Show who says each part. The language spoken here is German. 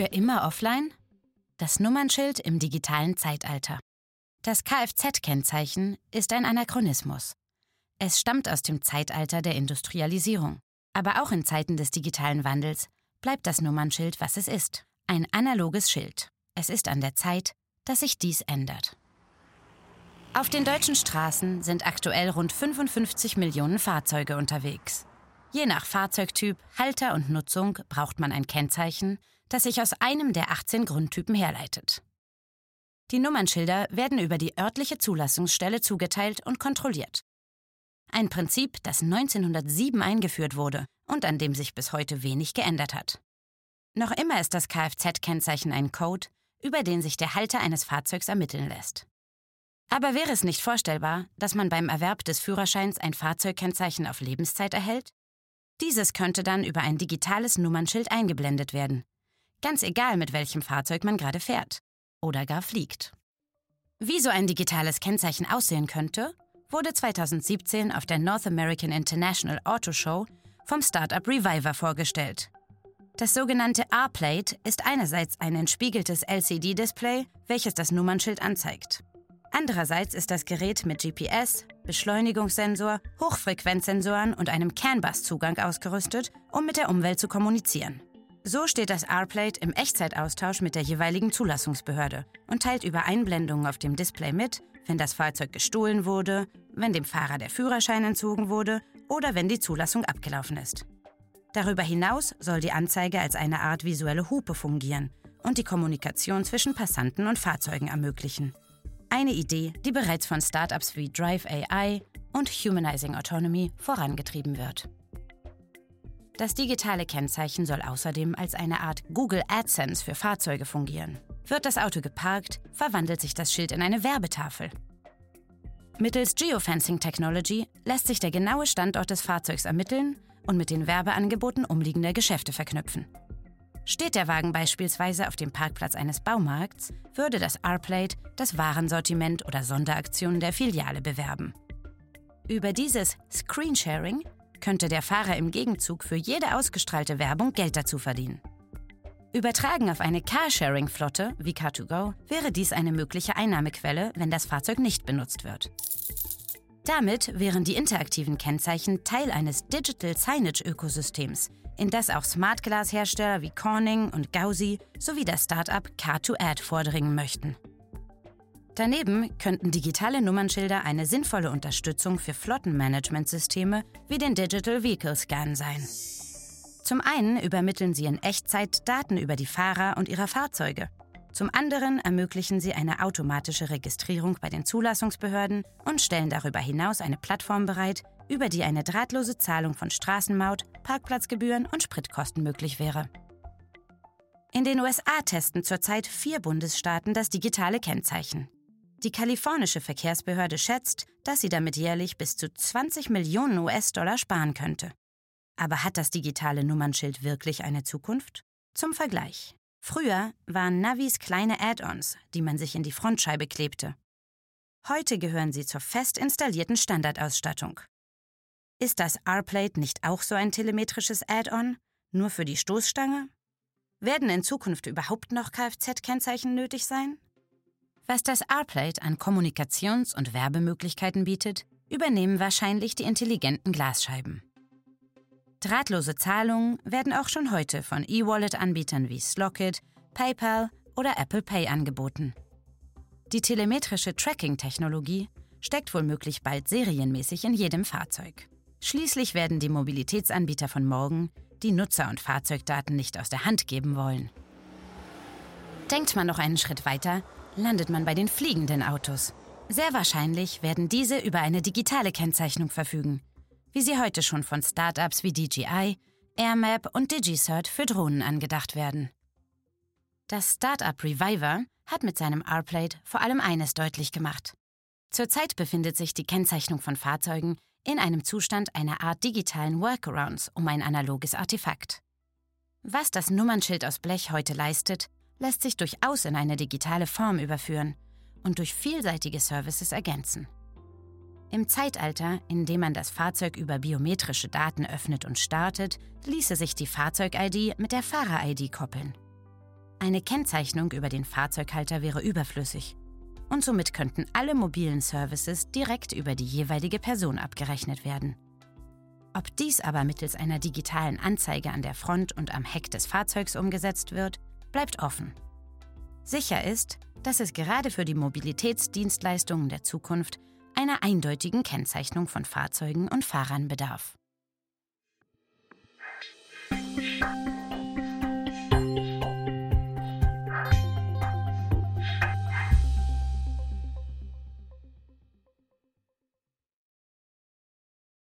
Speaker 1: immer offline? Das Nummernschild im digitalen Zeitalter. Das Kfz-Kennzeichen ist ein Anachronismus. Es stammt aus dem Zeitalter der Industrialisierung. Aber auch in Zeiten des digitalen Wandels bleibt das Nummernschild, was es ist. Ein analoges Schild. Es ist an der Zeit, dass sich dies ändert. Auf den deutschen Straßen sind aktuell rund 55 Millionen Fahrzeuge unterwegs. Je nach Fahrzeugtyp, Halter und Nutzung braucht man ein Kennzeichen, das sich aus einem der 18 Grundtypen herleitet. Die Nummernschilder werden über die örtliche Zulassungsstelle zugeteilt und kontrolliert. Ein Prinzip, das 1907 eingeführt wurde und an dem sich bis heute wenig geändert hat. Noch immer ist das Kfz-Kennzeichen ein Code, über den sich der Halter eines Fahrzeugs ermitteln lässt. Aber wäre es nicht vorstellbar, dass man beim Erwerb des Führerscheins ein Fahrzeugkennzeichen auf Lebenszeit erhält? Dieses könnte dann über ein digitales Nummernschild eingeblendet werden. Ganz egal, mit welchem Fahrzeug man gerade fährt oder gar fliegt. Wie so ein digitales Kennzeichen aussehen könnte, wurde 2017 auf der North American International Auto Show vom Startup Reviver vorgestellt. Das sogenannte R-Plate ist einerseits ein entspiegeltes LCD-Display, welches das Nummernschild anzeigt. Andererseits ist das Gerät mit GPS, Beschleunigungssensor, Hochfrequenzsensoren und einem CAN-Bus-Zugang ausgerüstet, um mit der Umwelt zu kommunizieren. So steht das R-Plate im Echtzeitaustausch mit der jeweiligen Zulassungsbehörde und teilt über Einblendungen auf dem Display mit, wenn das Fahrzeug gestohlen wurde, wenn dem Fahrer der Führerschein entzogen wurde oder wenn die Zulassung abgelaufen ist. Darüber hinaus soll die Anzeige als eine Art visuelle Hupe fungieren und die Kommunikation zwischen Passanten und Fahrzeugen ermöglichen. Eine Idee, die bereits von Startups wie Drive AI und Humanizing Autonomy vorangetrieben wird. Das digitale Kennzeichen soll außerdem als eine Art Google AdSense für Fahrzeuge fungieren. Wird das Auto geparkt, verwandelt sich das Schild in eine Werbetafel. Mittels Geofencing Technology lässt sich der genaue Standort des Fahrzeugs ermitteln und mit den Werbeangeboten umliegender Geschäfte verknüpfen. Steht der Wagen beispielsweise auf dem Parkplatz eines Baumarkts, würde das R-Plate das Warensortiment oder Sonderaktionen der Filiale bewerben. Über dieses Screensharing könnte der Fahrer im Gegenzug für jede ausgestrahlte Werbung Geld dazu verdienen. Übertragen auf eine Carsharing-Flotte wie Car2Go wäre dies eine mögliche Einnahmequelle, wenn das Fahrzeug nicht benutzt wird. Damit wären die interaktiven Kennzeichen Teil eines Digital Signage-Ökosystems, in das auch Smart Glass-Hersteller wie Corning und Gauzy sowie das Startup Car2Add vordringen möchten. Daneben könnten digitale Nummernschilder eine sinnvolle Unterstützung für Flottenmanagementsysteme wie den Digital Vehicle Scan sein. Zum einen übermitteln sie in Echtzeit Daten über die Fahrer und ihre Fahrzeuge. Zum anderen ermöglichen sie eine automatische Registrierung bei den Zulassungsbehörden und stellen darüber hinaus eine Plattform bereit, über die eine drahtlose Zahlung von Straßenmaut, Parkplatzgebühren und Spritkosten möglich wäre. In den USA testen zurzeit vier Bundesstaaten das digitale Kennzeichen. Die kalifornische Verkehrsbehörde schätzt, dass sie damit jährlich bis zu 20 Millionen US-Dollar sparen könnte. Aber hat das digitale Nummernschild wirklich eine Zukunft? Zum Vergleich. Früher waren Navis kleine Add-ons, die man sich in die Frontscheibe klebte. Heute gehören sie zur fest installierten Standardausstattung. Ist das R-Plate nicht auch so ein telemetrisches Add-on, nur für die Stoßstange? Werden in Zukunft überhaupt noch Kfz-Kennzeichen nötig sein? Was das R-Plate an Kommunikations- und Werbemöglichkeiten bietet, übernehmen wahrscheinlich die intelligenten Glasscheiben. Drahtlose Zahlungen werden auch schon heute von E-Wallet-Anbietern wie Slockit, PayPal oder Apple Pay angeboten. Die telemetrische Tracking-Technologie steckt womöglich bald serienmäßig in jedem Fahrzeug. Schließlich werden die Mobilitätsanbieter von morgen die Nutzer- und Fahrzeugdaten nicht aus der Hand geben wollen. Denkt man noch einen Schritt weiter, landet man bei den fliegenden Autos. Sehr wahrscheinlich werden diese über eine digitale Kennzeichnung verfügen, wie sie heute schon von Startups wie DJI, AirMap und DigiCert für Drohnen angedacht werden. Das Startup Reviver hat mit seinem R-Plate vor allem eines deutlich gemacht. Zurzeit befindet sich die Kennzeichnung von Fahrzeugen in einem Zustand einer Art digitalen Workarounds um ein analoges Artefakt. Was das Nummernschild aus Blech heute leistet, lässt sich durchaus in eine digitale Form überführen und durch vielseitige Services ergänzen. Im Zeitalter, in dem man das Fahrzeug über biometrische Daten öffnet und startet, ließe sich die Fahrzeug-ID mit der Fahrer-ID koppeln. Eine Kennzeichnung über den Fahrzeughalter wäre überflüssig. Und somit könnten alle mobilen Services direkt über die jeweilige Person abgerechnet werden. Ob dies aber mittels einer digitalen Anzeige an der Front und am Heck des Fahrzeugs umgesetzt wird, bleibt offen. Sicher ist, dass es gerade für die Mobilitätsdienstleistungen der Zukunft einer eindeutigen Kennzeichnung von Fahrzeugen und Fahrern bedarf.